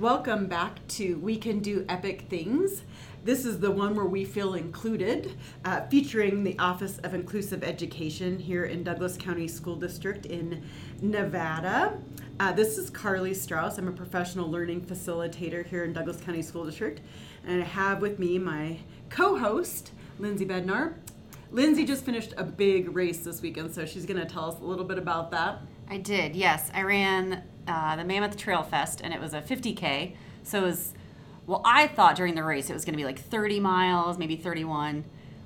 Welcome back to We Can Do Epic Things. This is the one where we feel included, uh, featuring the Office of Inclusive Education here in Douglas County School District in Nevada. Uh, this is Carly Strauss. I'm a professional learning facilitator here in Douglas County School District. And I have with me my co host, Lindsay Bednar. Lindsay just finished a big race this weekend, so she's going to tell us a little bit about that. I did, yes. I ran uh, the Mammoth Trail Fest, and it was a 50K. So it was, well, I thought during the race it was going to be like 30 miles, maybe 31.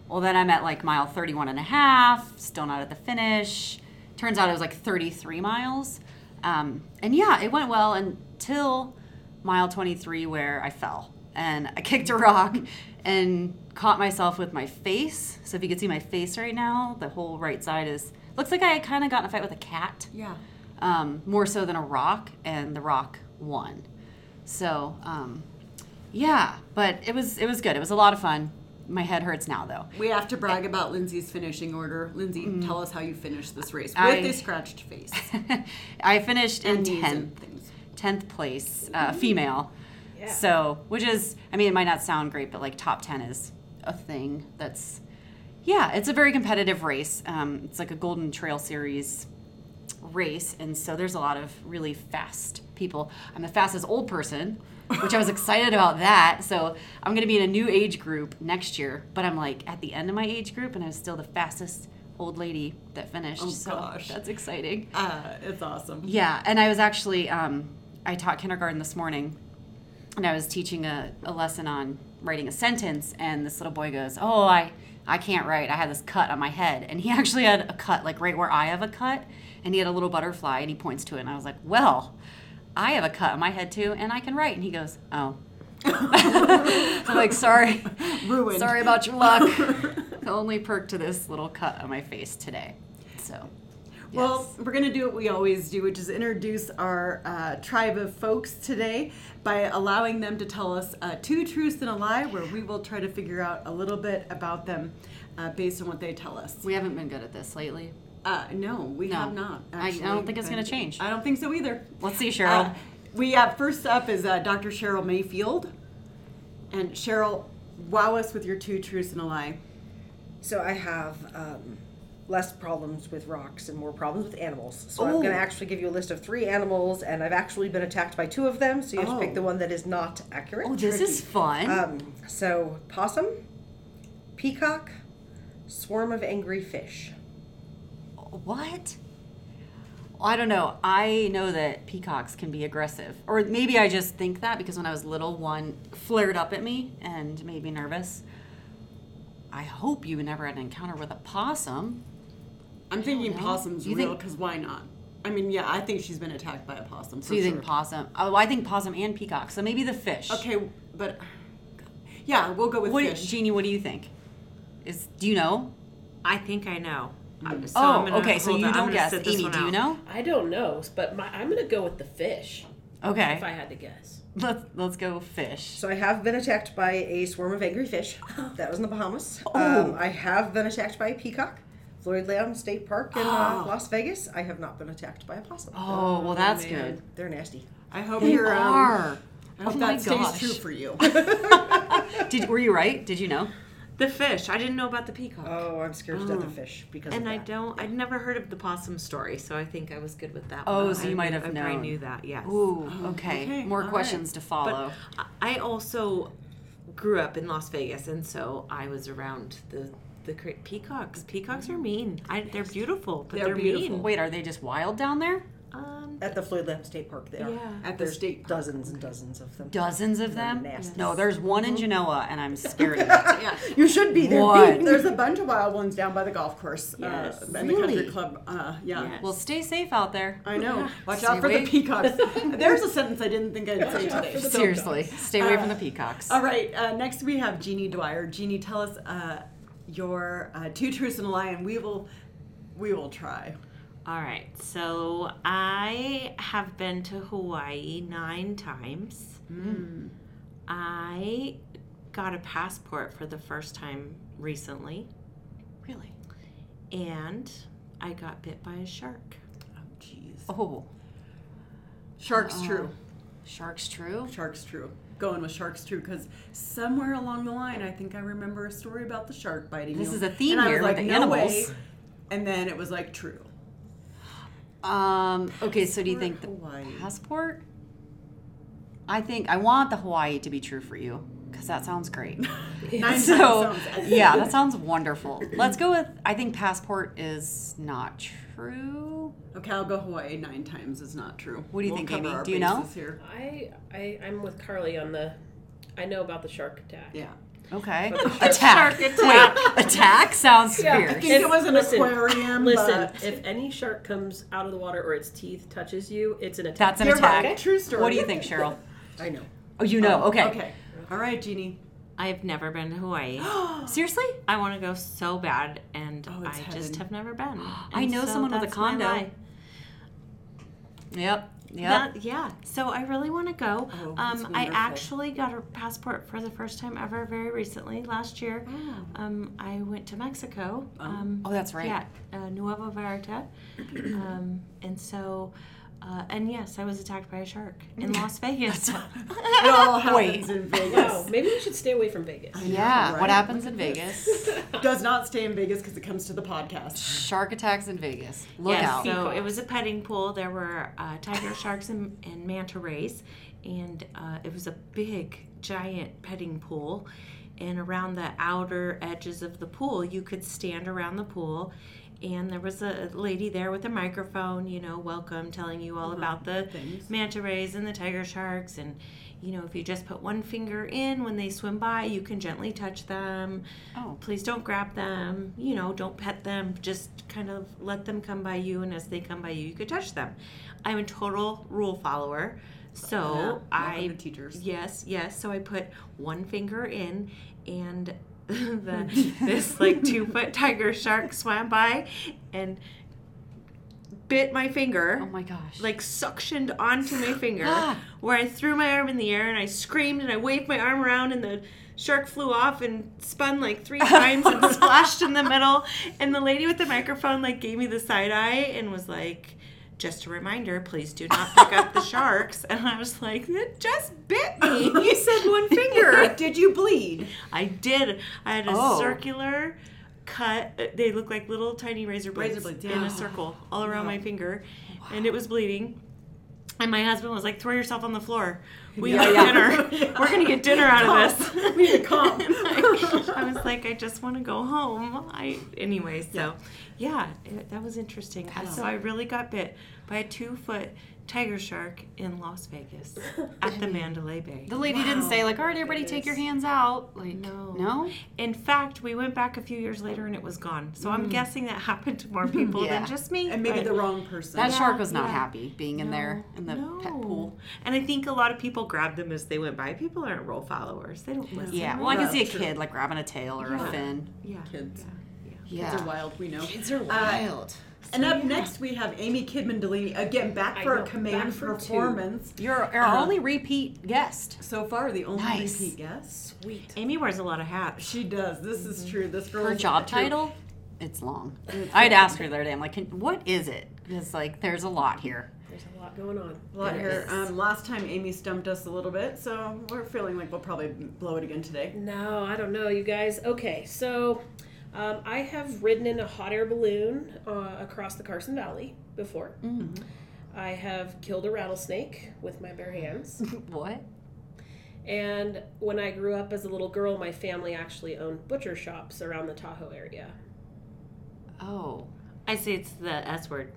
Well, then I'm at like mile 31 and a half, still not at the finish. Turns out it was like 33 miles. Um, and yeah, it went well until mile 23 where I fell and I kicked a rock and caught myself with my face. So if you can see my face right now, the whole right side is looks like I kind of got in a fight with a cat. Yeah. Um, more so than a rock, and the rock won. So um, yeah, but it was it was good. It was a lot of fun. My head hurts now though. We have to brag about Lindsay's finishing order. Lindsay, tell us how you finished this race with I- a scratched face. I finished in And and tenth, tenth place, uh, female. Yeah. So, which is, I mean, it might not sound great, but like top ten is a thing. That's, yeah, it's a very competitive race. Um, it's like a Golden Trail Series race, and so there's a lot of really fast people. I'm the fastest old person, which I was excited about that. So I'm going to be in a new age group next year, but I'm like at the end of my age group, and I was still the fastest old lady that finished. Oh, so gosh. that's exciting. Uh, it's awesome. Yeah, and I was actually um, I taught kindergarten this morning, and I was teaching a, a lesson on writing a sentence, and this little boy goes, "Oh, I I can't write. I had this cut on my head," and he actually had a cut like right where I have a cut, and he had a little butterfly, and he points to it, and I was like, "Well." I have a cut on my head too, and I can write. And he goes, "Oh." I'm like, "Sorry, Ruined. sorry about your luck. the only perk to this little cut on my face today." So, Well, we're going to do what we always do, which is introduce our uh, tribe of folks today by allowing them to tell us uh, two truths and a lie, where we will try to figure out a little bit about them uh, based on what they tell us. we haven't been good at this lately. Uh, no, we No. have not. I- I don't think it's but- gonna change. I don't think so either. Let's see, Cheryl. Uh, we have first up is uh, Dr. Cheryl Mayfield, and Cheryl, wow us with your two truths and a lie. So I have um, less problems with rocks and more problems with animals. So I'm Oh. going to actually give you a list of three animals, and I've actually been attacked by two of them. So you have to Oh. pick the one that is not accurate. Oh, this is fun. Um, so possum, peacock, swarm of angry fish. what? I don't know. I know that peacocks can be aggressive. Or maybe I just think that because when I was little, one flared up at me and made me nervous. I hope you never had an encounter with a possum. I'm thinking know. possum's You real think- because why not? I mean, yeah, I think she's been attacked by a possum. So for you sure. think possum? Oh, I think possum and peacock. So maybe the fish. Okay, but yeah, we'll go with What, fish. Jeannie, what do you think? Is do you know? I think I know. Mm. So oh, I'm gonna- okay. So you on, don't guess. sit Amy, do you know? I don't know, but my, I'm gonna go with the fish. Okay. If I had to guess. Let's let's go fish. So I have been attacked by a swarm of angry fish. That was in the Bahamas. Oh. Um, I have been attacked by a peacock. Floyd Lamb State Park in uh, Oh. Las Vegas. I have not been attacked by a possum. Oh, well, that's man. good. They're nasty. I hope They you're. Um, are. I hope Oh that stays gosh. true for you. Did were you right? Did you know? The fish. I didn't know about the peacock. Oh, I'm scared to death of the fish because and of I don't. I'd never heard of the possum story, so I think I was good with that. Oh, one. so you I might have I probably known. knew that. Yes. Ooh, okay. okay, More all questions to follow. But I also grew up in Las Vegas, and so I was around the the cra- peacocks. Peacocks are mean. I, they're beautiful, but They're they're, beautiful. mean. Wait, are they just wild down there? Um, At the Floyd Lamb State Park, there. yeah. At the There's state. dozens and dozens of them. Dozens of They're them? nasty. No, there's one Mm-hmm. in Genoa, and I'm scared of it. Yeah. You should be there. What? There's a bunch of wild ones down by the golf course. Yes. Uh, and the country Really? club. Uh, yeah. Yes. Well, stay safe out there. I know. Watch Stay out for away. the peacocks. There's a sentence I didn't think I'd say today. So- Seriously, stay away from the peacocks. All right. Uh, next we have Jeannie Dwyer. Jeannie, tell us uh, your uh, two truths and a lie, and we will we will try. All right. So I have been to Hawaii nine times. Hmm. I got a passport for the first time recently, Really? and I got bit by a shark. Oh, jeez. Oh, Sharks, true. Shark's true. Shark's true. Going with shark's too because somewhere along the line, I think I remember a story about the shark biting you. This you. is a theme and here with like, the no animals." way. And then it was like true. Um. Okay. So do you think the Hawaii. passport? I think I want the Hawaii to be true for you because that sounds great. Nine so sounds yeah, that sounds wonderful. Let's go with. I think passport is not true. Okay, I'll go Hawaii nine times is not true. What do you We'll think, cover Amy? Do you know? Here. I, I I'm with Carly on the. I know about the shark attack. Yeah. Okay. But the shark- Attack. Wait, attack sounds Yeah. fierce. I think it was an Listen, aquarium. Listen, but if any shark comes out of the water or its teeth touches you, it's an attack. That's an You're attack. right. True story. What do you think, Cheryl? I know. Oh, you know. Oh, okay. Okay. All right, Jeannie. I've never been to Hawaii. Seriously? I want to go so bad, and Oh, I it's just have never been. I know someone with a condo. Yep. Yep. That, yeah. So I really want to go. Oh, um, I actually got a passport for the first time ever very recently. Last year, um, I went to Mexico. Um, oh, that's right. Yeah, uh, Nuevo Vallarta. um, and so, uh, and yes, I was attacked by a shark in Las Vegas. It all Wait. happens in Vegas. Wow, maybe we should stay away from Vegas. Yeah. right? What happens in Vegas? Does not stay in Vegas because it comes to the podcast. Shark attacks in Vegas. Look yes, out. so it was a petting pool. There were uh, tiger sharks and, and manta rays, and uh, it was a big, giant petting pool. And around the outer edges of the pool, you could stand around the pool. And there was a lady there with a microphone, you know, welcome, telling you all about uh-huh. the Things. manta rays and the tiger sharks. And, you know, if you just put one finger in when they swim by, you can gently touch them. Oh. please don't grab them. You know don't pet them. Just kind of let them come by you and as they come by you you could touch them. I'm a total rule follower. So welcome i yes yes. So i put one finger in and the this like two foot tiger shark swam by and bit my finger Oh my gosh. like suctioned onto my finger Ah. where I threw my arm in the air and I screamed and I waved my arm around and the shark flew off and spun like three times and splashed in the middle and the lady with the microphone like gave me the side eye and was like just a reminder please do not pick up the sharks. And I was like it just bit me. You said one finger. Did you bleed? I did. I had a Oh. circular cut. Uh, they look like little tiny razor blades, Razor blades, in a circle all around Wow. my finger. And it was bleeding. And my husband was like throw yourself on the floor we Yeah, have yeah. dinner. We're gonna get dinner out of this. We need to calm. I was like I just want to go home. I anyway so yeah, it, that was interesting. And so I really got bit by a two foot tiger shark in Las Vegas at the Mandalay Bay the lady didn't say like, all right, everybody, take your hands out. Like, No. no. In fact, we went back a few years later and it was gone. So I'm mm. guessing that happened to more people Yeah. than just me. and maybe but- the wrong person. That Yeah, shark was not yeah. happy being in there in the No. pet pool. And I think a lot of people grabbed them as they went by. People aren't role followers. They don't listen. Yeah. Well, I can see a kid like grabbing a tail or a fin. yeah. Kids. Yeah. Kids are wild, we know. Kids are uh, wild. And up next, we have Amy Kidman Delaney again back for know, a command back for two. performance. You're our Uh-huh. only repeat guest. So far, the only Nice. repeat guest. Sweet. Amy wears a lot of hats. She does. This is true. This girl. Her is job true. title, it's long. I'd ask her the other day. I'm like, what is it? Because like, there's a lot here. There's a lot going on. A lot There here. is. Um, last time Amy stumped us a little bit, so we're feeling like we'll probably blow it again today. No, I don't know, you guys. Okay, so um, I have ridden in a hot air balloon uh, across the Carson Valley before. I have killed a rattlesnake with my bare hands. What? and when I grew up as a little girl, my family actually owned butcher shops around the Tahoe area. Oh. I say it's the S word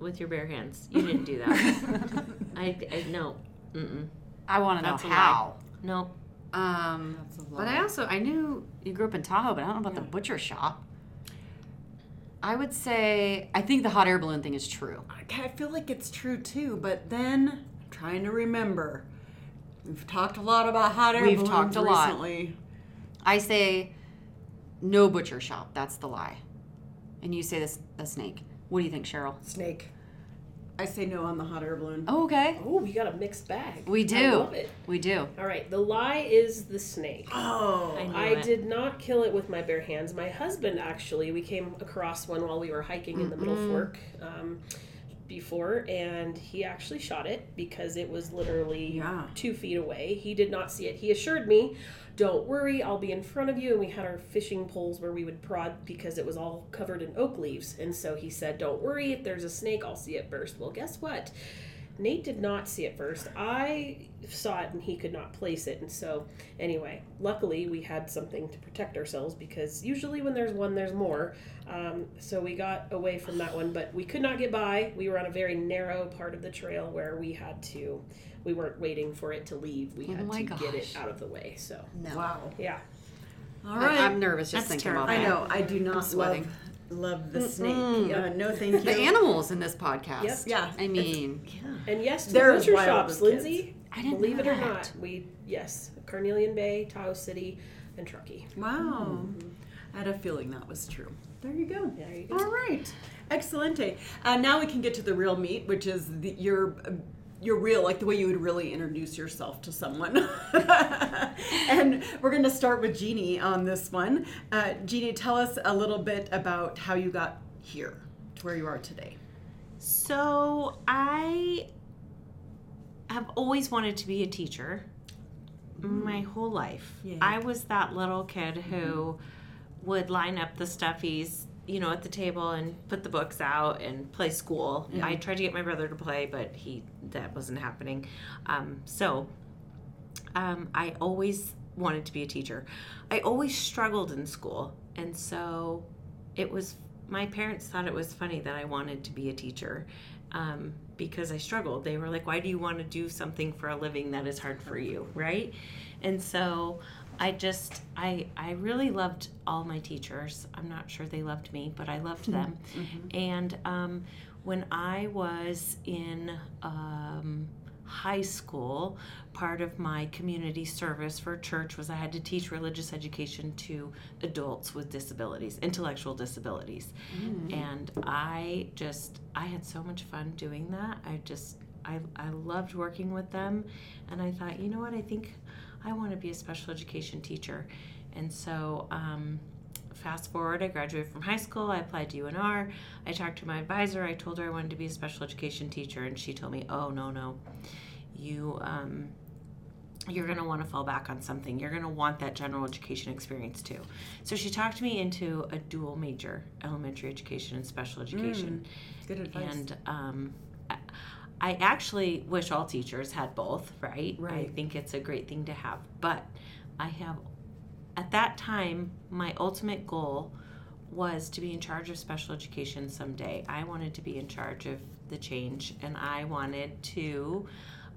with your bare hands. You didn't do that. I, I no. Mm-mm. I want to know That's lie. how. Nope. Um, but I also I knew you grew up in Tahoe, but I don't know about the butcher shop. I would say I think the hot air balloon thing is true. I feel like it's true too, but then I'm trying to remember. We've talked a lot about hot air We've balloons talked a lot. I say no butcher shop. That's the lie. And you say this the snake. What do you think, Cheryl? Snake. I say no on the hot air balloon. Oh, okay. Oh, we got a mixed bag. We do. I do. love it. We do. All right, the lie is the snake. Oh, I knew I it. did not kill it with my bare hands. My husband actually, we came across one while we were hiking in the Middle Fork. Um, before, and he actually shot it because it was literally Yeah. two feet away. He did not see it. He assured me, "Don't worry, I'll be in front of you." And we had our fishing poles where we would prod because it was all covered in oak leaves. And so he said, "Don't worry, if there's a snake, I'll see it first." Well, guess what? Nate did not see it first. I saw it and he could not place it. And so, anyway, luckily we had something to protect ourselves because usually when there's one, there's more. Um, so we got away from that one, but we could not get by. We were on a very narrow part of the trail where we had to, we weren't waiting for it to leave. We Oh had my to get it out of the way. So, No. Wow. yeah. All right. I- right. I'm nervous just That's thinking about that. I know. I do not sweating. love love the snake. Uh, no, thank you. The animals in this podcast. Yep. Yeah. I mean, And yes, to They're the butcher shops. Lindsay. I didn't believe know it or not, we yes, Carnelian Bay, Tahoe City, and Truckee. Wow. I had a feeling that was true. There you go. There you go. All right. Excelente. Uh, now we can get to the real meat, which is the, your your real, like the way you would really introduce yourself to someone. and we're going to start with Jeannie on this one. Uh, Jeannie, tell us a little bit about how you got here to where you are today. So I have always wanted to be a teacher my whole life. Yeah. I was that little kid who would line up the stuffies, you know, at the table and put the books out and play school. I tried to get my brother to play, but he that wasn't happening. Um, so um, I always wanted to be a teacher. I always struggled in school, and so it was. My parents thought it was funny that I wanted to be a teacher um, because I struggled. They were like, "Why do you want to do something for a living that is hard for you?" Right? And so I just I I really loved all my teachers. I'm not sure they loved me, but I loved them. And um, when I was in um, high school, part of my community service for church was I had to teach religious education to adults with disabilities, intellectual disabilities. And I just, I had so much fun doing that. I just, I, I loved working with them. And I thought, you know what, I think I want to be a special education teacher. And so, um, fast forward, I graduated from high school. I applied to UNR. I talked to my advisor. I told her I wanted to be a special education teacher, and she told me, "Oh no, no, you um, you're going to want to fall back on something. You're going to want that general education experience too." So she talked me into a dual major, elementary education and special education. Good advice. And um, I- I actually wish all teachers had both, right? Right. I think it's a great thing to have. But I have, at that time, my ultimate goal was to be in charge of special education someday. I wanted to be in charge of the change, and I wanted to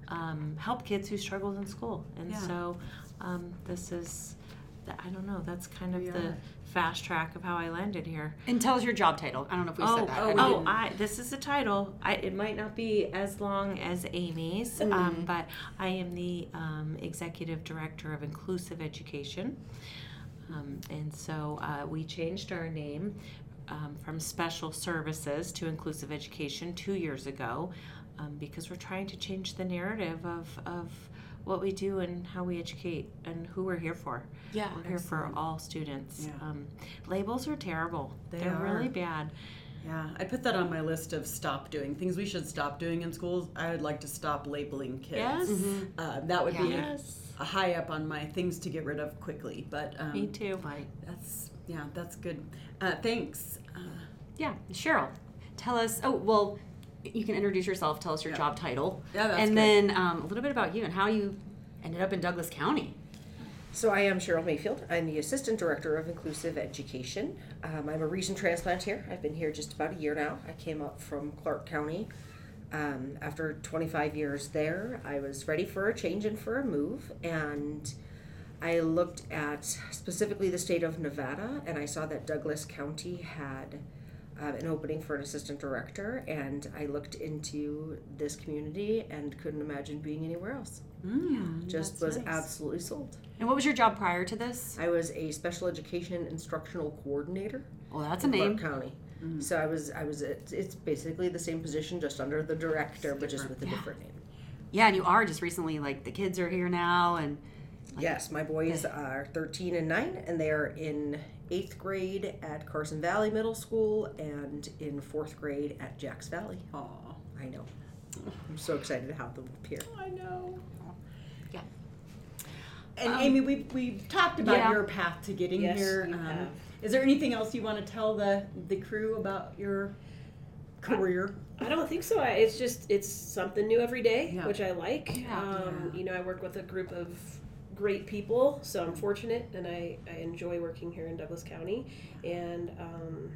um, help kids who struggled in school. And Yeah. so um, this is, I don't know, that's kind of Yeah. the fast track of how I landed here. and tell us your job title. I don't know if we Oh, said that. oh, I oh, I, this is a title. I, it might not be as long as Amy's, Mm-hmm. um, but I am the um, executive director of inclusive education. Um, and so uh, we changed our name um, from special services to inclusive education two years ago um, because we're trying to change the narrative of, of what we do and how we educate and who we're here for. Yeah, We're here for all students. Yeah. Um, labels are terrible. They are really bad. Yeah, I put that on my list of stop doing things we should stop doing in schools. I would like to stop labeling kids. Yes. Uh, that would be Yes. a high up on my things to get rid of quickly. But um, Me too. Right. That's yeah, that's good. Uh, thanks. Uh, Yeah, Cheryl, tell us. Oh, well, you can introduce yourself. Tell us your Yeah. job title. Yeah, that's and good. then um, a little bit about you and how you ended up in Douglas County. So I am Cheryl Mayfield. I'm the Assistant Director of Inclusive Education. Um, I'm a recent transplant here. I've been here just about a year now. I came up from Clark County. Um, after 25 years there, I was ready for a change and for a move. And I looked at specifically the state of Nevada, and I saw that Douglas County had uh, an opening for an assistant director. And I looked into this community and couldn't imagine being anywhere else. mm, Just was nice. absolutely sold. And what was your job prior to this? I was a special education instructional coordinator Well, that's a in Clark name. County. So I was I was it's, basically the same position just under the director, but just with a Yeah. different name. Yeah, and you are just recently like the kids are here now, and Yes, my boys are 13 and 9, and they are in eighth grade at Carson Valley Middle School and in fourth grade at Jacks Valley. Aw, I know. I'm so excited to have them up here. I know. Yeah. And Um, Amy, we've, we've talked about yeah. your path to getting Yes, here. we Um, have. is there anything else you want to tell the, the crew about your career? I don't think so. I, it's just it's something new every day, Yeah. which I like. Yeah. Um, Yeah. You know, I work with a group of great people, so I'm fortunate, and I, I enjoy working here in Douglas County. And um,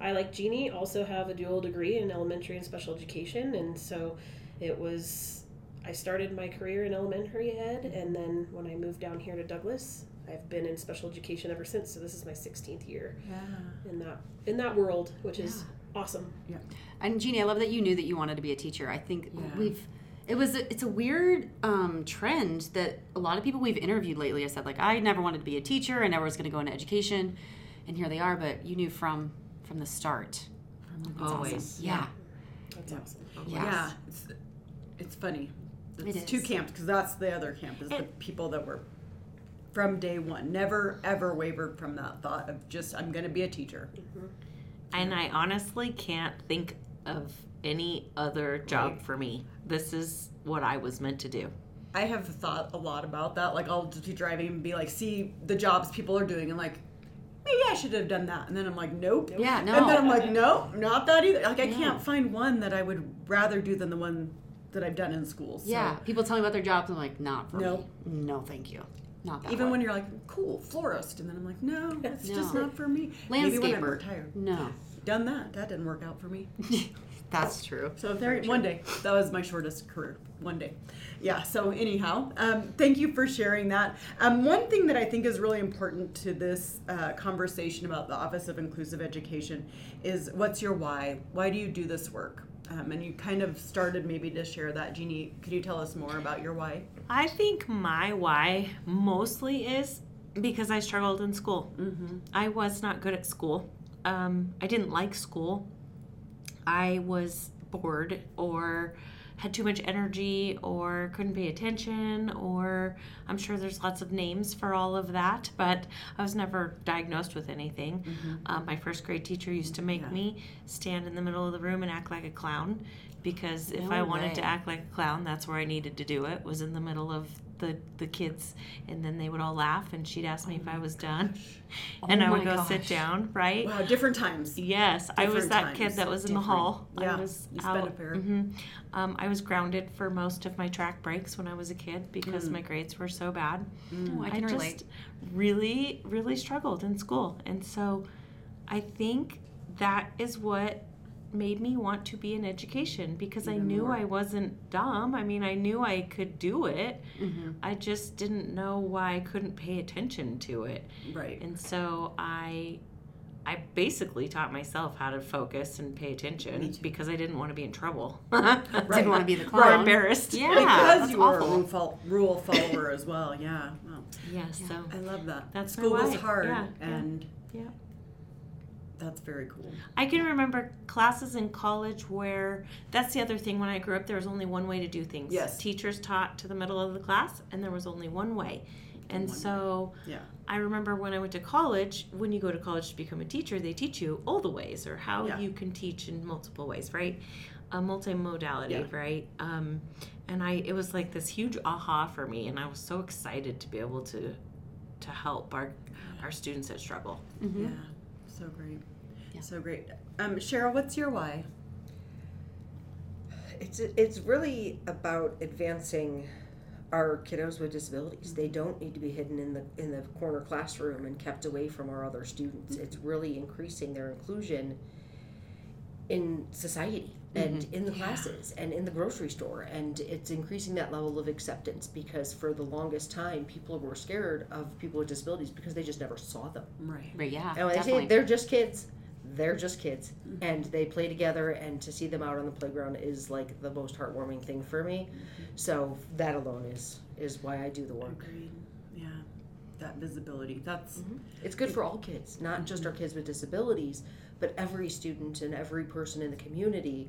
I, like Jeannie, also have a dual degree in elementary and special education, and so it was. I started my career in elementary ed, and then when I moved down here to Douglas, I've been in special education ever since. So this is my 16th year Yeah. in that in that world, which is awesome. Yeah. And Jeannie, I love that you knew that you wanted to be a teacher. I think Yeah. we've it was it's a weird um, trend that a lot of people we've interviewed lately have said like I never wanted to be a teacher, I never was going to go into education, and here they are. But you knew from from the start. That's Always. awesome. Yeah. That's Yeah. awesome. Yes. Yeah. It's, it's funny. It It's two camps because that's the other camp is the people that were from day one, never ever wavered from that thought of just I'm going to be a teacher. And I honestly can't think of any other job Right. for me. This is what I was meant to do. I have thought a lot about that. Like I'll just be driving and be like, see the jobs people are doing, and like maybe I should have done that. And then I'm like, nope. Yeah, no. And then I'm like, no, not that either. Like I No. can't find one that I would rather do than the one that I've done in school. So Yeah, people tell me about their jobs. I'm like, not for Nope. me. No, no, thank you. Not that. Even one. when you're like, cool, florist, and then I'm like, no, it's just not for me. Maybe when I'm Landscaper. retired. no, Done that. That didn't work out for me. that's true. So there, one day, that was my shortest career. One day, yeah. So anyhow, um, thank you for sharing that. Um, one thing that I think is really important to this uh, conversation about the Office of Inclusive Education is what's your why? Why do you do this work? Um, and you kind of started maybe to share that. Jeannie, could you tell us more about your why? I think my why mostly is because I struggled in school. Mm-hmm. I was not good at school. Um, I didn't like school. I was bored or had too much energy or couldn't pay attention or I'm sure there's lots of names for all of that, but I was never diagnosed with anything. Um, my first grade teacher used to make Mm-hmm. Yeah. me stand in the middle of the room and act like a clown because if No I wanted way. to act like a clown, that's where I needed to do it was in the middle of the the kids and then they would all laugh and she'd ask me if I was done and Oh I would my go sit down right Wow, different times. yes I was that times. kid that was in the hall Yeah, I was you spent out a pair. mhm. um, I was grounded for most of my track breaks when I was a kid because my grades were so bad Oh, I can just relate. really, really struggled in school. And so I think that is what made me want to be in education because I knew more. I wasn't dumb. I mean, I knew I could do it. Mm-hmm. I just didn't know why I couldn't pay attention to it. Right. And so I I basically taught myself how to focus and pay attention because I didn't want to be in trouble. Didn't want to be the or clown. embarrassed. Yeah, because you were a awful. rule, rule follower as well. Yeah. Wow. Yeah, so I love that. That's school was hard, Yeah, yeah. and Yeah. That's very cool. I can remember classes in college where that's the other thing. When I grew up, there was only one way to do things. Yes. Teachers taught to the middle of the class, and there was only one way. And One so Yeah. I remember when I went to college, when you go to college to become a teacher, they teach you all the ways or how Yeah. you can teach in multiple ways, right? A multimodality, Yeah. right? Um, and I, it was like this huge aha for me, and I was so excited to be able to, to help our, our students that struggle. Mm-hmm. Yeah. So great. Yeah. So great. Um, Cheryl, what's your why? It's it's really about advancing our kiddos with disabilities. They don't need to be hidden in the in the corner classroom and kept away from our other students. It's really increasing their inclusion in society and mm-hmm. in the classes and in the grocery store and it's increasing that level of acceptance because for the longest time people were scared of people with disabilities because they just never saw them. Right. But yeah, And when they say they're just kids, they're just kids, mm-hmm. and they play together. And to see them out on the playground is like the most heartwarming thing for me. Mm-hmm. So that alone is is why I do the work. Agreed. Yeah. That visibility. That's It's good for all kids, not just our kids with disabilities, but every student and every person in the community.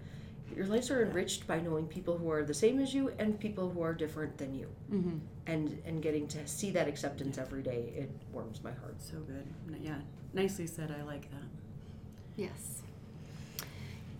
Your lives are enriched by knowing people who are the same as you and people who are different than you, Mhm. and and getting to see that acceptance every day. It warms my heart. so good. Yeah. Nicely said. I like that. Yes.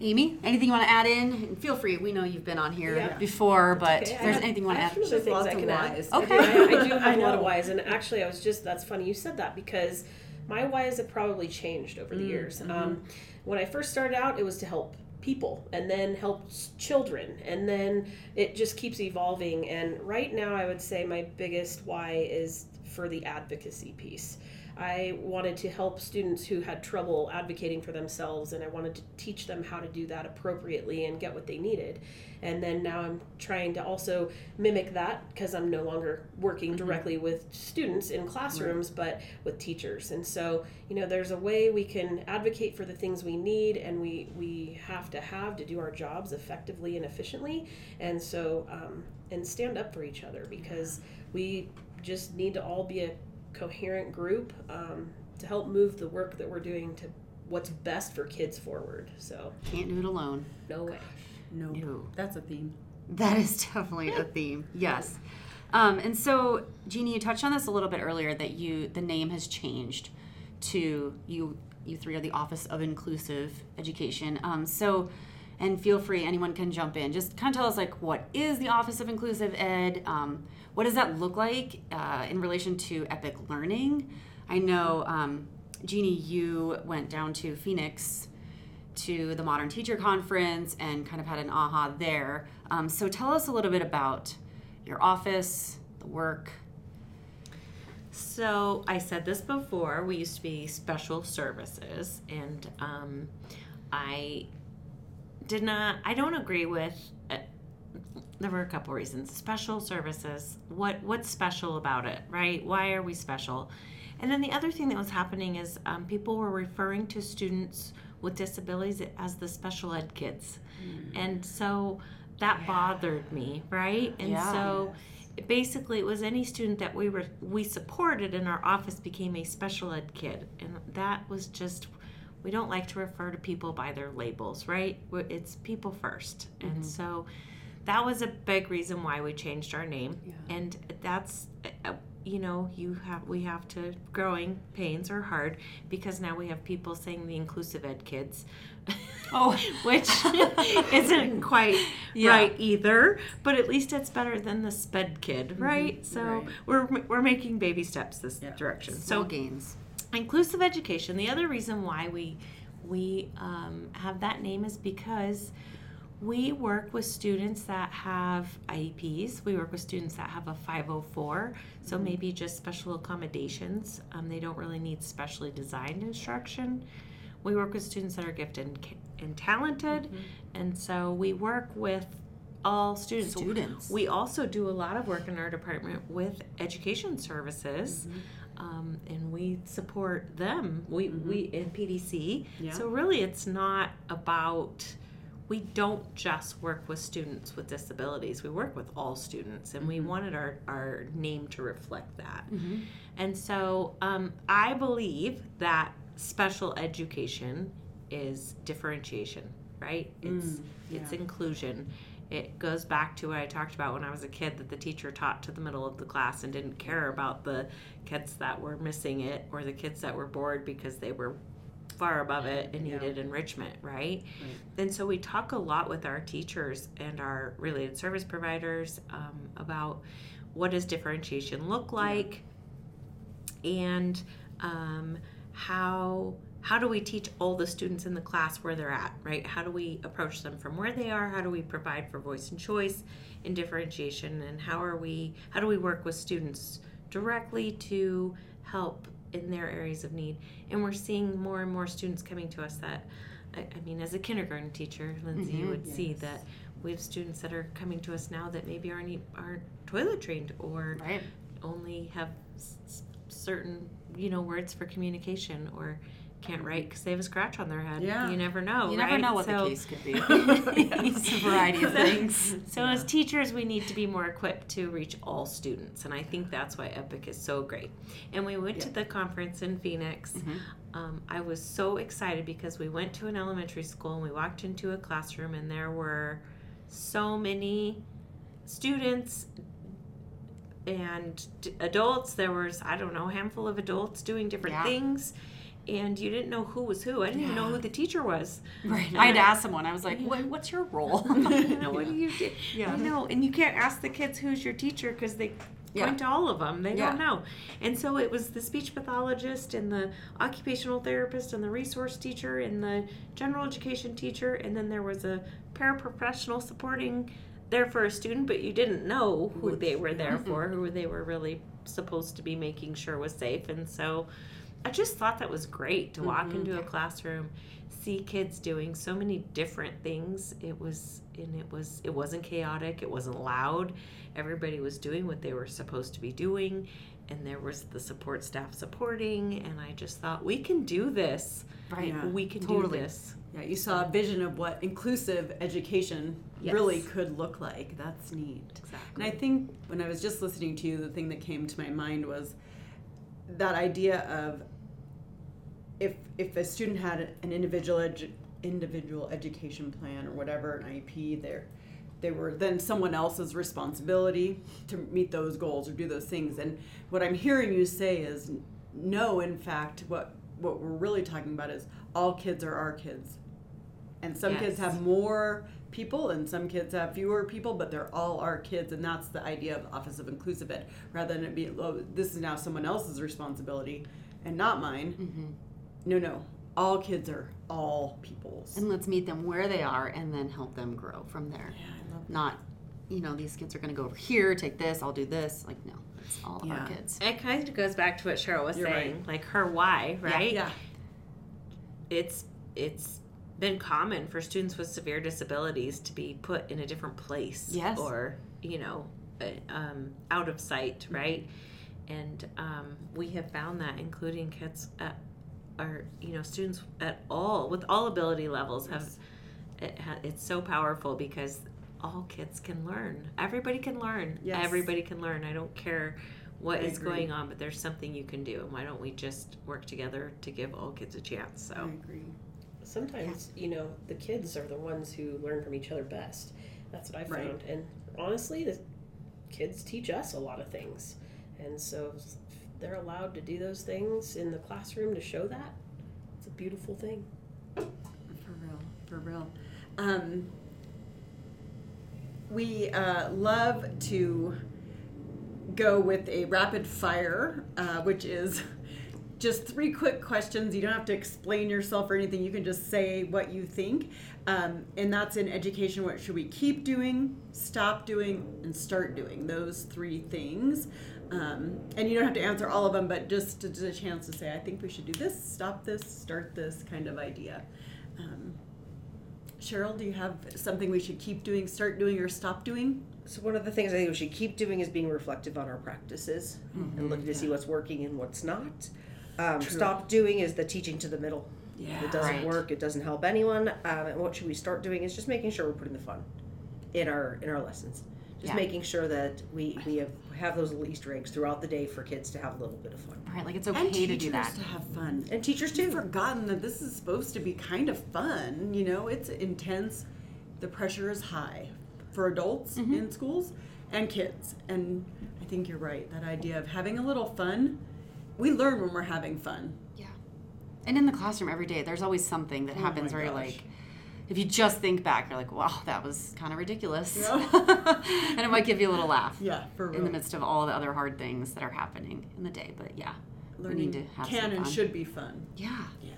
Amy, anything you want to add in? And feel free. We know you've been on here Yeah. before, but Okay, if there's have- anything you want to have add. some other things Lots I of can add. whys. Okay. I, I do have I a lot of know. whys, and actually, I was just that's funny you said that because my whys have probably changed over the Mm, years. mm-hmm. Um, when I first started out, it was to help people, and then help children, and then it just keeps evolving. And right now, I would say my biggest why is for the advocacy piece. I wanted to help students who had trouble advocating for themselves, and I wanted to teach them how to do that appropriately and get what they needed. And then now I'm trying to also mimic that because I'm no longer working directly with students in classrooms, but with teachers. And so, you know, there's a way we can advocate for the things we need and we, we have to have to do our jobs effectively and efficiently. And so, um, and stand up for each other because we just need to all be a coherent group um, to help move the work that we're doing to what's best for kids forward. So, Can't do it alone. no way. No, No. that's a theme. That is definitely a theme. Yes. Um, and so, Jeannie, you touched on this a little bit earlier that you the name has changed to you. You three are the Office of Inclusive Education. Um, so, and feel free, anyone can jump in. Just kind of tell us like what is the Office of Inclusive Ed? Um, what does that look like uh, in relation to Epic Learning? I know, um, Jeannie, you went down to Phoenix to the Modern Teacher Conference and kind of had an aha there. Um, so tell us a little bit about your office, the work. So I said this before. We used to be special services, and um, I did not. I don't agree with. There were a couple reasons. Special services. What what's special about it, right? Why are we special? And then the other thing that was happening is um, people were referring to students with disabilities as the special ed kids, and so that bothered me, right? And Yeah. so basically it was any student that we were we supported in our office became a special ed kid and that was just we don't like to refer to people by their labels right it's people 1st and so that was a big reason why we changed our name Yeah. and that's uh, you know you have we have to growing pains are hard because now we have people saying the inclusive ed kids Oh. which isn't quite Yeah. right either but at least it's better than the sped kid right so right. we're we're making baby steps this Yeah. direction Small so gains. inclusive education the other reason why we we um, have that name is because we work with students that have IEPs. We work with students that have a 504, so maybe just special accommodations. Um, they don't really need specially designed instruction. We work with students that are gifted and, and talented, and so we work with all students. Students. We also do a lot of work in our department with education services. Um, and we support them. We we in PDC. Yeah. So really, it's not about. We don't just work with students with disabilities. We work with all students, and we mm-hmm. wanted our our name to reflect that. Mm-hmm. And so um, I believe that special education is differentiation, right? Mm, it's it's inclusion. It goes back to what I talked about when I was a kid that the teacher taught to the middle of the class and didn't care about the kids that were missing it or the kids that were bored because they were far above it and Yeah. needed enrichment, right? And so we talk a lot with our teachers and our related service providers um, about what does differentiation look like and um, how how do we teach all the students in the class where they're at right? How do we approach them from where they are? How do we provide for voice and choice in differentiation? And how are we how do we work with students directly to help in their areas of need and we're seeing more and more students coming to us that i, I mean as a kindergarten teacher lindsay you mm-hmm, would see that we have students that are coming to us now that maybe aren't aren't toilet trained or Right. only have s- certain you know words for communication or can't write because they have a scratch on their head. Yeah. You never know. You right? never know what So- the case could be. it's a variety of things. So as teachers, we need to be more equipped to reach all students, and I think that's why Epic is so great. And we went to the conference in Phoenix. Mm-hmm. Um, I was so excited because we went to an elementary school and we walked into a classroom, and there were so many students and d- adults. There was I don't know a handful of adults doing different Yeah. things, and you didn't know who was who. I didn't even know who the teacher was. Right. I had to ask someone. I was like, what, "What's your role?" you know, what do you do? Yeah. I know, and you can't ask the kids who's your teacher because they Yeah. point to all of them. They Yeah. don't know. And so it was the speech pathologist and the occupational therapist and the resource teacher and the general education teacher, and then there was a paraprofessional supporting there for a student, but you didn't know who they were there mm-hmm. for, who they were really supposed to be making sure was safe. And so I just thought that was great to walk mm-hmm. into a classroom, see kids doing so many different things. It was and it was it wasn't chaotic, it wasn't loud. Everybody was doing what they were supposed to be doing and there was the support staff supporting and I just thought we can do this. Right. Yeah, we can totally. do this. Yeah, you saw a vision of what inclusive education Yes. really could look like. That's neat. Exactly. And I think when I was just listening to you, the thing that came to my mind was that idea of if if a student had an individual edu- individual education plan or whatever an IEP, there they were then someone else's responsibility to meet those goals or do those things. And what I'm hearing you say is no. In fact, what what we're really talking about is all kids are our kids, and some kids have more people and some kids have fewer people, but they're all our kids, and that's the idea of Office of Inclusive Ed. Rather than it be, oh, this is now someone else's responsibility and not mine. Mm-hmm. No, no, all kids are all people's. And let's meet them where they are and then help them grow from there. yeah, I love Not, you know, these kids are going to go over here, take this, I'll do this. Like, no, it's all Yeah. our kids. It kind of goes back to what Cheryl was You're saying, like her why, right? Yeah, It's it's been common for students with severe disabilities to be put in a different place, Yes. or you know, uh, um, out of sight, right? And um, we have found that, including kids at, or you know, students at all with all ability levels have. It it's so powerful because all kids can learn. Everybody can learn. Yes. Everybody can learn. I don't care what I is agree. going on, but there's something you can do. And why don't we just work together to give all kids a chance? so I So agree. Sometimes, you know, the kids are the ones who learn from each other best. That's what I Right. found. And honestly, the kids teach us a lot of things. And so if they're allowed to do those things in the classroom to show that. It's a beautiful thing. For real, for real. Um, we uh, love to go with a rapid fire, uh, which is just three quick questions. You don't have to explain yourself or anything. You can just say what you think. Um, and that's in education. What should we keep doing, stop doing, and start doing? Those three things. Um, and you don't have to answer all of them, but just, just a chance to say, I think we should do this, stop this, start this kind of idea. Um, Cheryl, do you have something we should keep doing, start doing, or stop doing? So one of the things I think we should keep doing is being reflective on our practices and looking to see what's working and what's not. Um, stop doing is the teaching to the middle. Yeah. It doesn't Right. work. It doesn't help anyone. Um, and what should we start doing is just making sure we're putting the fun in our in our lessons. Just Yeah. making sure that we we have have those little Easter eggs throughout the day for kids to have a little bit of fun. Right. Like, it's And okay to do that. to have fun. And teachers too. You've forgotten that this is supposed to be kind of fun. You know, it's intense. The pressure is high for adults Mm-hmm. in schools and kids. And I think you're right. That idea of having a little fun. We learn when we're having fun. Yeah. And in the classroom every day, there's always something that Oh happens my where you're like, if you just think back, you're like, wow, that was kind of ridiculous. Yeah. and it might give you a little laugh Yeah, for real. in the midst of all the other hard things that are happening in the day. But yeah, Learning we need to have can some and fun. should be fun. Yeah. Yeah,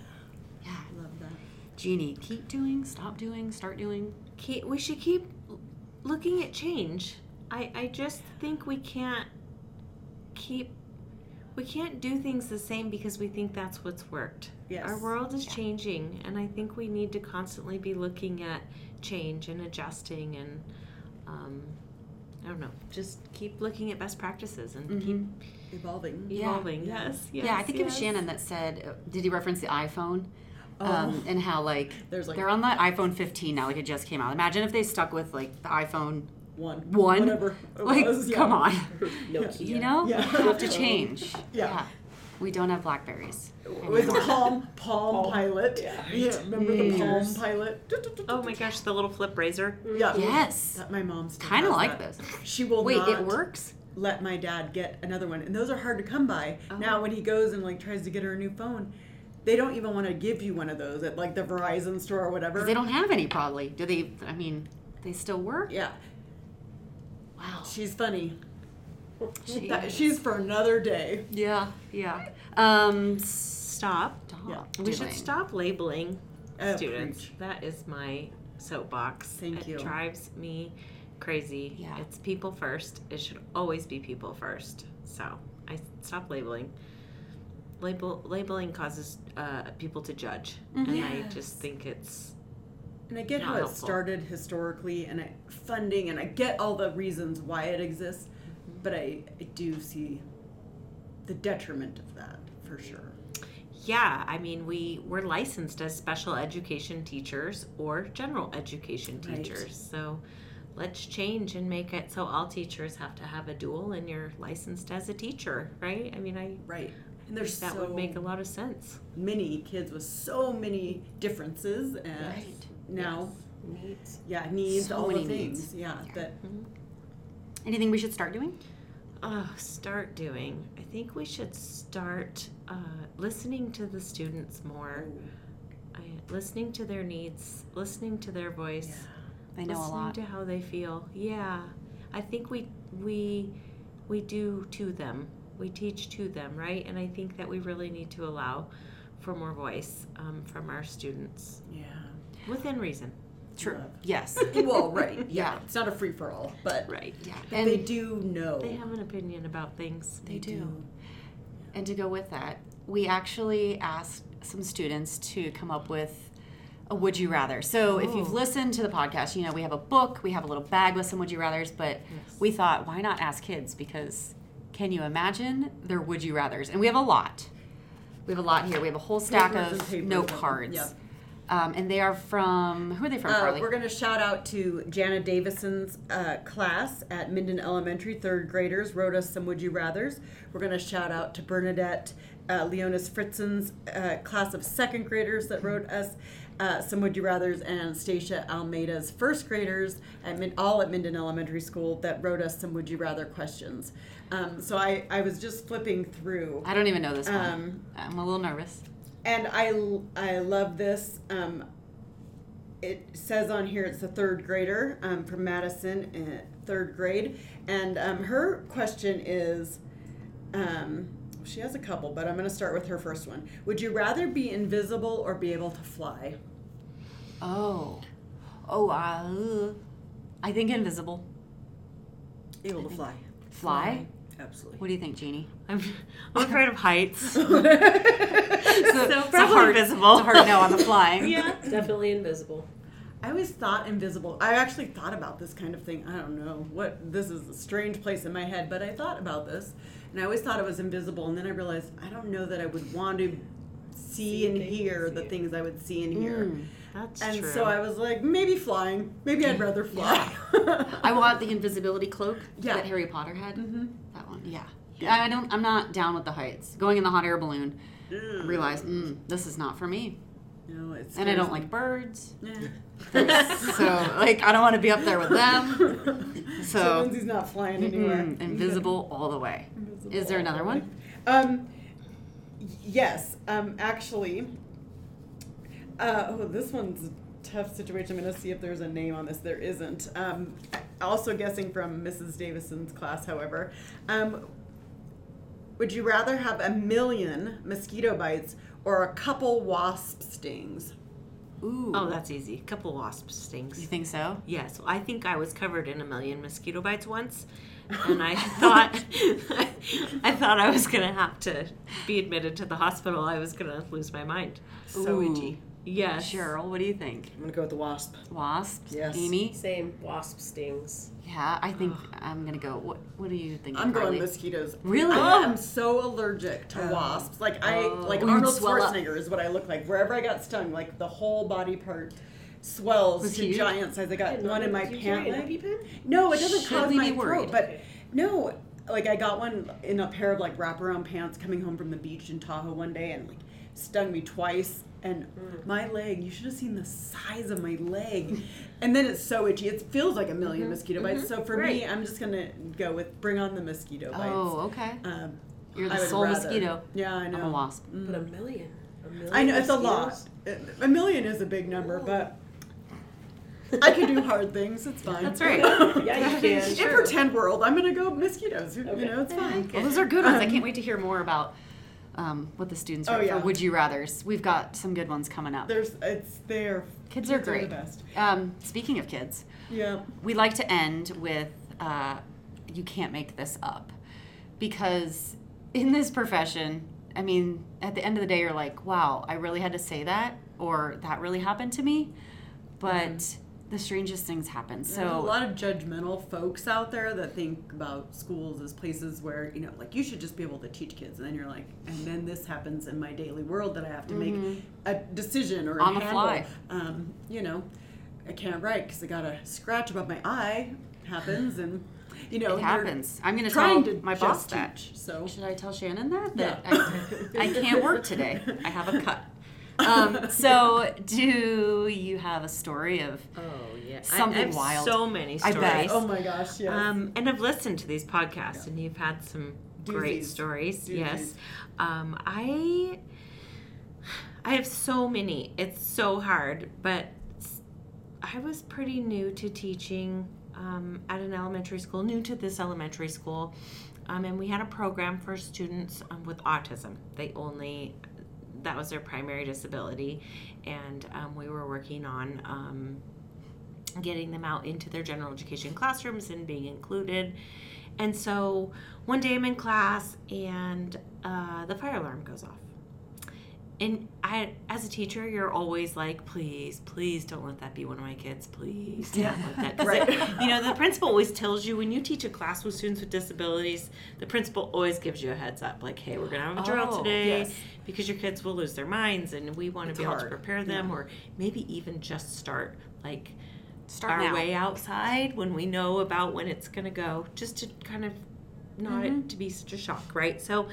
Yeah. I love that. Jeannie, keep doing, stop doing, start doing. keep, we should keep looking at change. I, I just think we can't keep we can't do things the same because we think that's what's worked. Yes. Our world is changing and I think we need to constantly be looking at change and adjusting and um, I don't know, just keep looking at best practices and keep Evolving. Yeah. evolving. Yes, yes. yeah, I think it was. Shannon that said, uh, did he reference the iPhone? Um, and how like like- they're on the iPhone 15 now, like it just came out. Imagine if they stuck with like the iPhone One. one. Whatever. like, was, yeah. come on, Nokia. you know, Yeah. you have to change. Yeah. we don't have Blackberries. It was a Palm Palm Pilot. Yeah. Yeah, remember the Palm Years. Pilot? Oh my gosh, the little flip razor. Yeah. Yes, That my mom's. kind of like that. this. She will Wait, not it works. let my dad get another one, and those are hard to come by. Oh. Now when he goes and like tries to get her a new phone, they don't even want to give you one of those at like the Verizon store or whatever. they don't have any probably. Do they? I mean, they still work. Yeah, Wow. she's funny. She That- is. she's for another day. Yeah. Yeah. Um. Stop. Yeah. We should doing- stop labeling Oh, students. preach. That is my soapbox. Thank it you. drives me crazy. Yeah. It's people first. It should always be people first. So I stop labeling. Label labeling causes uh, people to judge, and I just think it's And I get how it started historically, and I, funding, and I get all the reasons why it exists, but I, I do see the detriment of that for sure. yeah. I mean, we we're licensed as special education teachers or general education Right. teachers. So let's change and make it so all teachers have to have a dual, and you're licensed as a teacher, right? I mean, I Right. And there's that so would make a lot of sense. many kids with so many differences and Right. Now, Neat. yeah, needs So all the many things. needs. Yeah, that Anything we should start doing? Oh, start doing. I think we should start uh, listening to the students more, I, listening to their needs, listening to their voice, I know a listening lot. to how they feel. Yeah, I think we we we do to them. We teach to them, right? And I think that we really need to allow for more voice um, from our students yeah. Within reason. True. Love. Yes. well, right. Yeah. Yeah. It's not a free for all, but Right. Yeah. but And they do know. They have an opinion about things. They do. And to go with that, we actually asked some students to come up with a would you rather. So if you've Oh. listened to the podcast, you know we have a book, we have a little bag with some would you rather's, but we thought why not ask kids because can you imagine their would you rather's? And we have a lot. We have a lot here. We have a whole stack Papers of papers note cards. Yep. Um, and they are from who are they from, Uh, we're going to shout out to Jana Davison's uh, class at Minden Elementary. Third graders wrote us some Would You Rathers. We're going to shout out to Bernadette uh, Leonis Fritzen's uh, class of second graders that wrote us uh, some Would You Rathers, and Stacia Almeida's first graders, at Min- all at Minden Elementary School, that wrote us some Would You Rather questions. Um, so I, I was just flipping through. I don't even know this one. Um, I'm a little nervous. And I, I love this. Um, it says on here it's a third grader um, from Madison, uh, third grade, and um, her question is, um, she has a couple, but I'm going to start with her first one. Would you rather be invisible or be able to fly? Oh. Oh, uh, I think invisible. Able to fly. Fly? Absolutely. What do you think, Jeannie? I'm, I'm afraid of heights. so probably visible. It's a hard no on the flying. Yeah, definitely invisible. I always thought invisible. I actually thought about this kind of thing. I don't know what this is a strange place in my head, but I thought about this, and I always thought it was invisible. And then I realized I don't know that I would want to see, See and things, hear the yeah. things I would see and hear. Mm. That's And true. so I was like, maybe flying. Maybe I'd rather fly. I want the invisibility cloak Yeah. that Harry Potter had. Mhm. That one, yeah. I don't. I'm not down with the heights. Going in the hot air balloon, I realized mm, this is not for me. No, it's And I don't like birds. Yeah. so like I don't want to be up there with them. so So Lindsay's not flying anywhere. mm, invisible all the way. Invisible Is there another one? Um, yes. Um, actually, uh, oh, this one's a tough situation. I'm going to see if there's a name on this. There isn't. Um, also guessing from Mrs. Davison's class, however. Um, would you rather have a million mosquito bites or a couple wasp stings? Ooh. oh, that's easy. A couple wasp stings. You think so? Yes, I think I was covered in a million mosquito bites once, and I thought I thought I was gonna have to be admitted to the hospital. I was gonna lose my mind. So Ooh. itchy. Yes, Cheryl, what do you think? I'm going to go with the wasp. Wasps? Yes. Amy? Same wasp stings. Yeah, I think I'm gonna go. What What do you think? I'm Carly? going mosquitoes. Really? I am so allergic to Oh. wasps. Like I Oh. like Well, you'd Arnold swell up. Schwarzenegger is what I look like. Wherever I got stung, like the whole body part swells Was to huge? giant size. I got one in my Did you pant carry an leg. EpiPen? No, it doesn't Should cause we my be worried? throat, but no. Like I got one in a pair of like wraparound pants coming home from the beach in Tahoe one day, and like stung me twice. And Mm. my leg, you should have seen the size of my leg. And then it's so itchy. It feels like a 1000000 Mm-hmm. mosquito bites. So for me, I'm just gonna go with bring on the mosquito bites. Oh, okay. Um, You're I the would sole rather- mosquito. Yeah, I know. I'm a wasp. Mm. But a million. I know it's a lot. A million is a big number, but I can do hard things. It's fine. That's right. Yeah, you can. In pretend world, I'm gonna go mosquitoes. You know, it's fine. Well, those are good ones. I Um, can't wait to hear more about um, what the students Oh, yeah. for Would You Rather's. We've got some good ones coming up. There's, it's there. Kids are the great. best. Um, speaking of kids, Yeah. we like to end with uh, you can't make this up because in this profession i mean at the end of the day you're like wow i really had to say that or that really happened to me but the strangest things happen There's a lot of judgmental folks out there that think about schools as places where you know, like you should just be able to teach kids, and then you're like, and then this happens in my daily world that I have to make a decision or a Mm-hmm. The handle. fly. Um, you know, I can't write because I got a scratch above my eye. Happens, and you know, it happens i'm going to tell to my boss that teach, so should i tell shannon that Yeah. I, I can't work today i have a cut um, so do you have a story of Oh yeah, Something I, have wild. So many I stories. bet. oh my gosh, yes. Um, and I've listened to these podcasts, and you've had some great stories. Doozies. Yes, um, I I have so many. It's so hard, but I was pretty new to teaching um, at an elementary school, new to this elementary school, um, and we had a program for students um, with autism. They only that was their primary disability, and um, we were working on. Um, getting them out into their general education classrooms and being included. And so one day I'm in class and uh, the fire alarm goes off. And I, as a teacher, you're always like, please, please don't let that be one of my kids. Please don't let that. Right. it- you know, the principal always tells you when you teach a class with students with disabilities, the principal always gives you a heads up, like, hey, we're gonna have a drill Oh, today yes. because your kids will lose their minds, and we want to be able to prepare them, or maybe even just start like start our now way outside when we know about when it's going to go, just to kind of not it to be such a shock, right? So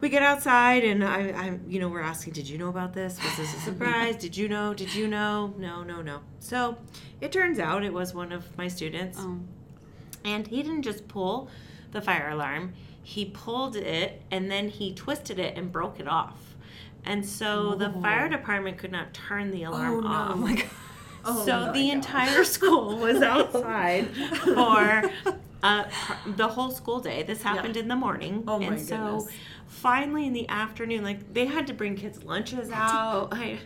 we get outside, and I, I, you know, we're asking, did you know about this? Was this a surprise? did you know? Did you know? No, no, no. So it turns out it was one of my students, oh. and he didn't just pull the fire alarm; he pulled it, and then he twisted it and broke it off. And so the oh. fire department could not turn the oh, alarm off. oh my god Oh so the entire school was outside for uh, the whole school day. This happened in the morning, Oh my and so goodness. finally in the afternoon, like they had to bring kids' lunches out. I,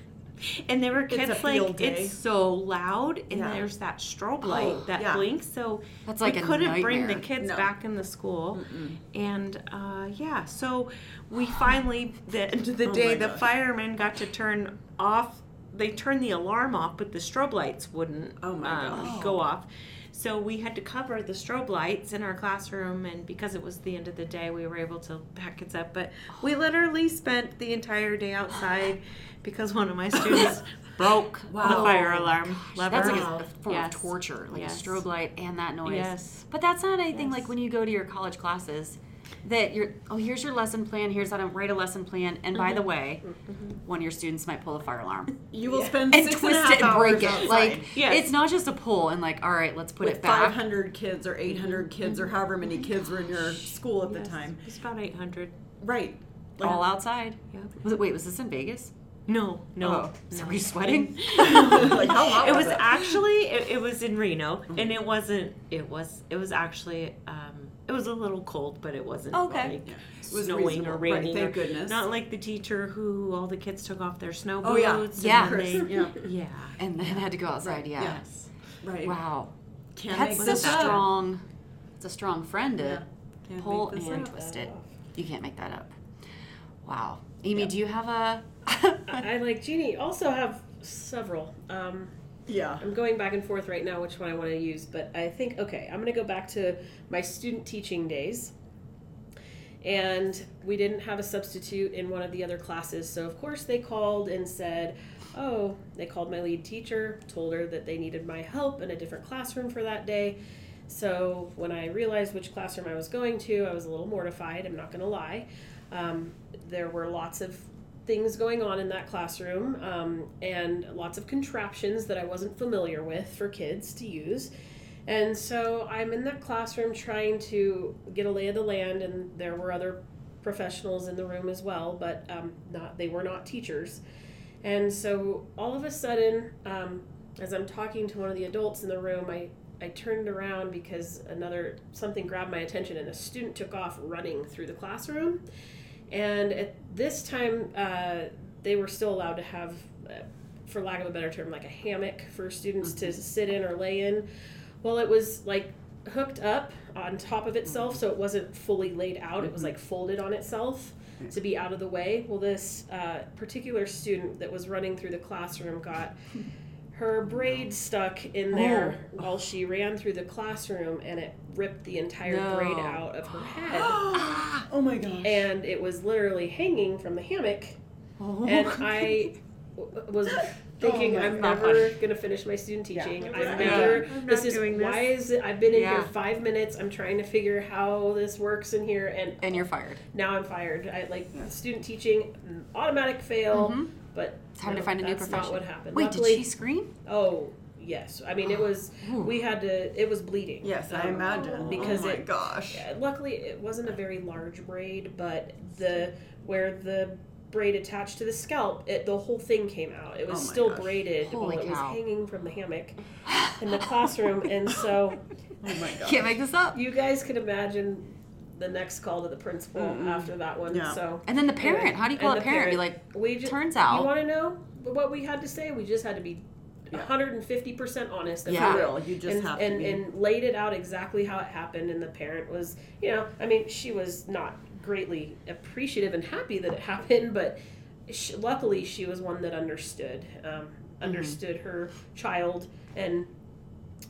and there were kids field like day. it's so loud, and Yeah. there's that strobe light Oh, that yeah. blinks. So That's like we a couldn't bring the kids No. back in the school, and uh, yeah, so we finally the end of the Oh day the gosh. firemen got to turn off. They turned the alarm off, but the strobe lights wouldn't Oh my um, go off. So we had to cover the strobe lights in our classroom, and because it was the end of the day, we were able to pack it up. But we literally spent the entire day outside because one of my students broke the fire oh alarm lever. That's like a form Yes. of torture, like Yes. a strobe light and that noise. Yes. But that's not anything Yes. like when you go to your college classes that you're, oh, here's your lesson plan, here's how to write a lesson plan. And by Mm-hmm. the way, mm-hmm. one of your students might pull a fire alarm you will spend and six twist and a half it and break it. outside Like, Yes. it's not just a pull and like, all right, let's put with it back. 500 kids or 800 mm-hmm. kids or mm-hmm. however many kids were in your school at Yes, the time. It's about 800. Right. All outside. Yeah. Was it, wait, was this in Vegas? No, no. Oh, so were you sweating? like how hot it was it? actually it, it was in Reno, and it wasn't. It was it was actually um, it was a little cold, but it wasn't Okay. like It was snowing reasonable. or Right, raining. thank or- goodness. Not like the teacher who all the kids took off their snow boots. Oh, yeah. Yeah. then they- yeah. yeah. and then had to go outside, yeah. Yes. Right. Wow. Can't That's make a this up. strong, it's a strong friend to Yeah. Pull and up. twist it. You can't make that up. Wow. Amy, do you have a? I like Jeannie also have several. Um, Yeah. I'm going back and forth right now which one I want to use, but I think okay, I'm going to go back to my student teaching days. And we didn't have a substitute in one of the other classes, so of course they called and said, "Oh, they called my lead teacher, told her that they needed my help in a different classroom for that day." So when I realized which classroom I was going to, I was a little mortified. I'm not going to lie. Um, there were lots of things going on in that classroom um, and lots of contraptions that I wasn't familiar with for kids to use. And so I'm in that classroom trying to get a lay of the land, and there were other professionals in the room as well, but um, not they were not teachers. And so all of a sudden, um, as I'm talking to one of the adults in the room, I I turned around because another something grabbed my attention, and a student took off running through the classroom. And at this time, uh, they were still allowed to have, uh, for lack of a better term, like a hammock for students to sit in or lay in. Well, it was like hooked up on top of itself, so it wasn't fully laid out. It was like folded on itself to be out of the way. Well, this uh, particular student that was running through the classroom got her braid stuck in there while she ran through the classroom, and it ripped the entire No. braid out of her head. Oh my gosh. and it was literally hanging from the hammock. Oh. And I was thinking, Oh I'm God. never gonna finish my student teaching. Yeah. I'm Yeah. never. I'm This is doing why is it? I've been in Yeah. here five minutes. I'm trying to figure how this works in here, and And you're fired. now I'm fired. I like student teaching, automatic fail. Mhm. But Time to no, find a new that's profession. Not what happened. Wait, Luckily, did she scream? Oh yes. I mean, it was. Ooh. We had to. It was bleeding. yes, I Um, imagine. because oh my it- gosh. yeah, luckily, it wasn't a very large braid, but the where the braid attached to the scalp, it the whole thing came out. It was Oh still gosh. braided Holy while it was hanging from the hammock in the classroom, and so Oh my gosh. Can't make this up. you guys can imagine the next call to the principal Mm-mm. after that one. Yeah. So And then the parent. Anyway, How do you call a the parent? Be like, we just turns out you want to know what we had to say? We just had to be. 150% honest Yeah. about For real, you just and, have and, to be. and laid it out exactly how it happened and the parent was you know i mean she was not greatly appreciative and happy that it happened but she, luckily she was one that understood um, understood her child and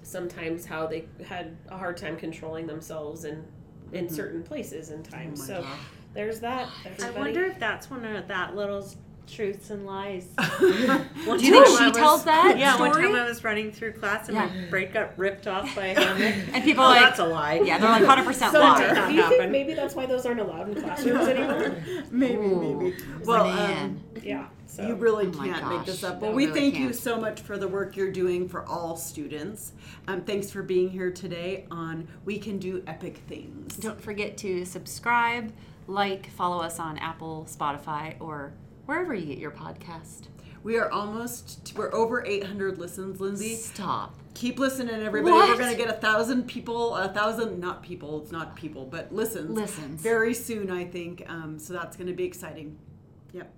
sometimes how they had a hard time controlling themselves in in mm-hmm. certain places and oh times my so gosh. there's that I everybody. wonder if that's one of that little truths and lies. One Do you time think she was- tells that Yeah, one time I was running through class and Yeah. my braid got ripped off by a hammock. And people oh, like, that's a lie. yeah, they're like 100% so lie. not do you think maybe that's why those aren't allowed in classrooms anymore maybe, Ooh, maybe. Well, man. um, yeah so You really Oh can't make this gosh. up. No, Well, we really thank you can't. so much for the work you're doing for all students. Um, thanks for being here today on We Can Do Epic Things. Don't forget to subscribe, like, follow us on Apple, Spotify, or wherever you get your podcast. We are almost, we're over 800 listens, Lindsay. Stop. Keep listening, everybody. What? We're going to get a thousand people, a thousand, not people, it's not people, but listens. Listens. Very soon, I think. Um, so that's going to be exciting. Yep.